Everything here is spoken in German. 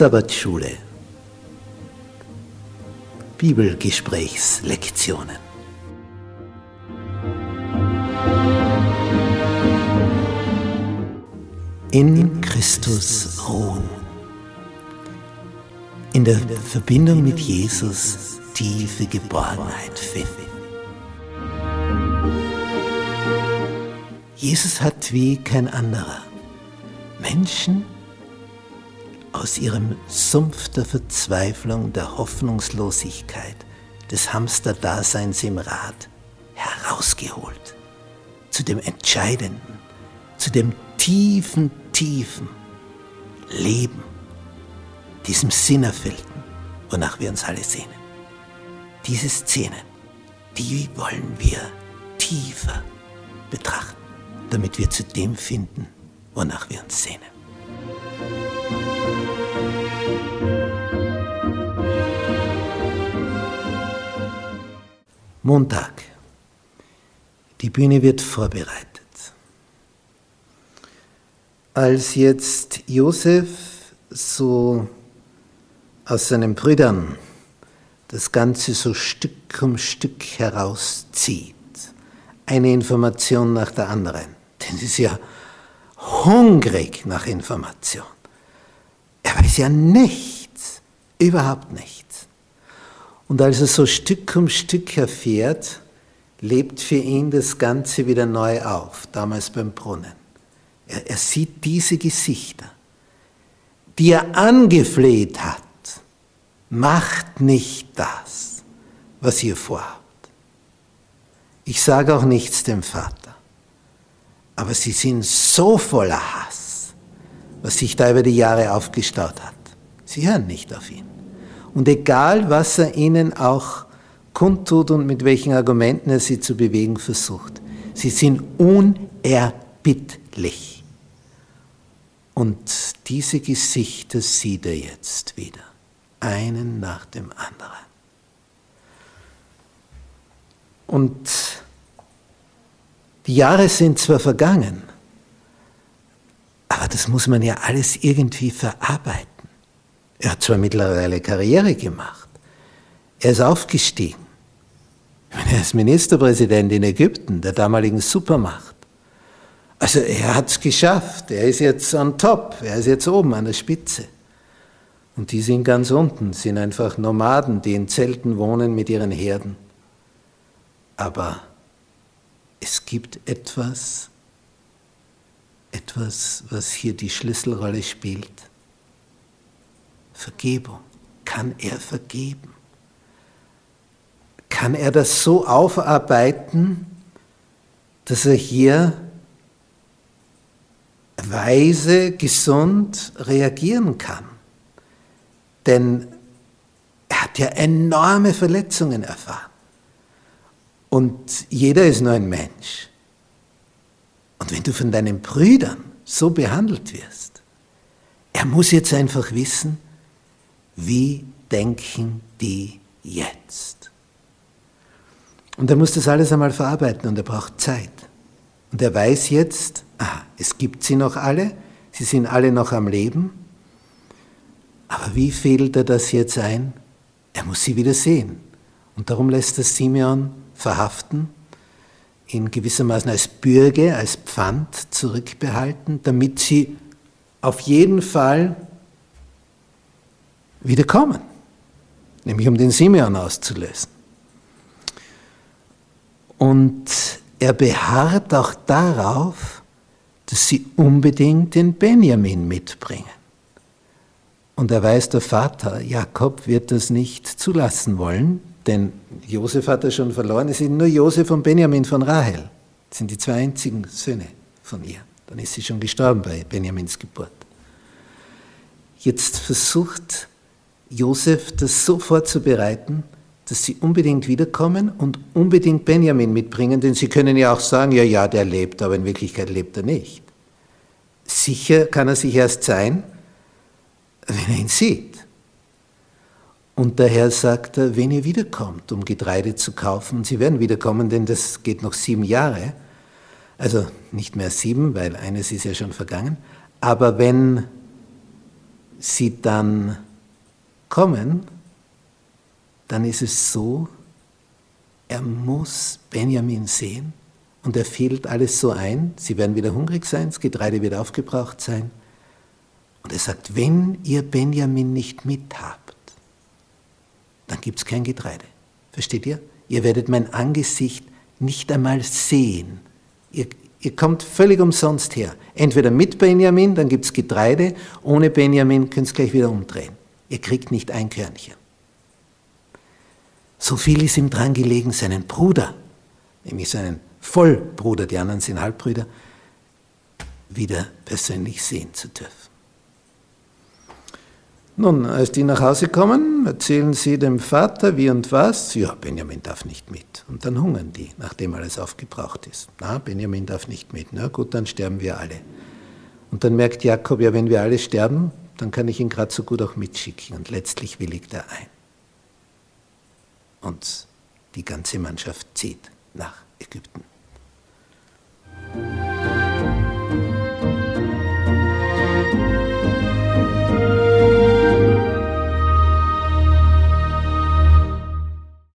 Sabbatschule. Bibelgesprächslektionen In Christus ruhen. In der Verbindung mit Jesus tiefe Geborgenheit finden. Jesus hat wie kein anderer Menschen aus ihrem Sumpf der Verzweiflung, der Hoffnungslosigkeit, des Hamsterdaseins im Rad herausgeholt, zu dem Entscheidenden, zu dem tiefen, tiefen Leben, diesem Sinnerfüllten, wonach wir uns alle sehnen. Diese Szenen, die wollen wir tiefer betrachten, damit wir zu dem finden, wonach wir uns sehnen. Montag. Die Bühne wird vorbereitet. Als jetzt Josef so aus seinen Brüdern das Ganze so Stück um Stück herauszieht, eine Information nach der anderen, denn es ist ja hungrig nach Information. Er weiß ja nichts, überhaupt nichts. Und als er so Stück um Stück erfährt, lebt für ihn das Ganze wieder neu auf, damals beim Brunnen. Er, er sieht diese Gesichter, die er angefleht hat. Macht nicht das, was ihr vorhabt. Ich sage auch nichts dem Vater, aber sie sind so voller Hass, was sich da über die Jahre aufgestaut hat. Sie hören nicht auf ihn. Und egal, was er ihnen auch kundtut und mit welchen Argumenten er sie zu bewegen versucht, sie sind unerbittlich. Und diese Gesichter sieht er jetzt wieder, einen nach dem anderen. Und die Jahre sind zwar vergangen, aber das muss man ja alles irgendwie verarbeiten. Er hat zwar mittlerweile Karriere gemacht, er ist aufgestiegen. Er ist Ministerpräsident in Ägypten, der damaligen Supermacht. Also er hat es geschafft, er ist jetzt on top, er ist jetzt oben an der Spitze. Und die sind ganz unten, sind einfach Nomaden, die in Zelten wohnen mit ihren Herden. Aber es gibt etwas, etwas, was hier die Schlüsselrolle spielt. Vergebung. Kann er vergeben? Kann er das so aufarbeiten, dass er hier weise, gesund reagieren kann? Denn er hat ja enorme Verletzungen erfahren. Und jeder ist nur ein Mensch. Und wenn du von deinen Brüdern so behandelt wirst, er muss jetzt einfach wissen, wie denken die jetzt? Und er muss das alles einmal verarbeiten und er braucht Zeit. Und er weiß jetzt, aha, es gibt sie noch alle, sie sind alle noch am Leben, aber wie fehlt er das jetzt ein? Er muss sie wieder sehen. Und darum lässt er Simeon verhaften, ihn gewissermaßen als Bürge, als Pfand zurückbehalten, damit sie auf jeden Fall wieder kommen, nämlich um den Simeon auszulösen. Und er beharrt auch darauf, dass sie unbedingt den Benjamin mitbringen. Und er weiß, der Vater Jakob wird das nicht zulassen wollen, denn Josef hat er schon verloren. Es sind nur Josef und Benjamin von Rahel. Das sind die zwei einzigen Söhne von ihr. Dann ist sie schon gestorben bei Benjamins Geburt. Jetzt versucht Josef das so vorzubereiten, dass sie unbedingt wiederkommen und unbedingt Benjamin mitbringen, denn sie können ja auch sagen, ja, ja, der lebt, aber in Wirklichkeit lebt er nicht. Sicher kann er sich erst sein, wenn er ihn sieht. Und der Herr sagt, wenn ihr wiederkommt, um Getreide zu kaufen, sie werden wiederkommen, denn das geht noch sieben Jahre, also nicht mehr sieben, weil eines ist ja schon vergangen, aber wenn sie dann kommen, dann ist es so, er muss Benjamin sehen und er fehlt alles so ein, sie werden wieder hungrig sein, das Getreide wird aufgebraucht sein. Und er sagt, wenn ihr Benjamin nicht mithabt, dann gibt es kein Getreide. Versteht ihr? Ihr werdet mein Angesicht nicht einmal sehen. Ihr, ihr kommt völlig umsonst her. Entweder mit Benjamin, dann gibt es Getreide, ohne Benjamin könnt ihr gleich wieder umdrehen. Ihr kriegt nicht ein Körnchen. So viel ist ihm dran gelegen, seinen Bruder, nämlich seinen Vollbruder, die anderen sind Halbbrüder, wieder persönlich sehen zu dürfen. Nun, als die nach Hause kommen, erzählen sie dem Vater wie und was. Ja, Benjamin darf nicht mit. Und dann hungern die, nachdem alles aufgebraucht ist. Na, Benjamin darf nicht mit. Na gut, dann sterben wir alle. Und dann merkt Jakob, ja, wenn wir alle sterben, dann kann ich ihn gerade so gut auch mitschicken. Und letztlich willigt er ein. Und die ganze Mannschaft zieht nach Ägypten.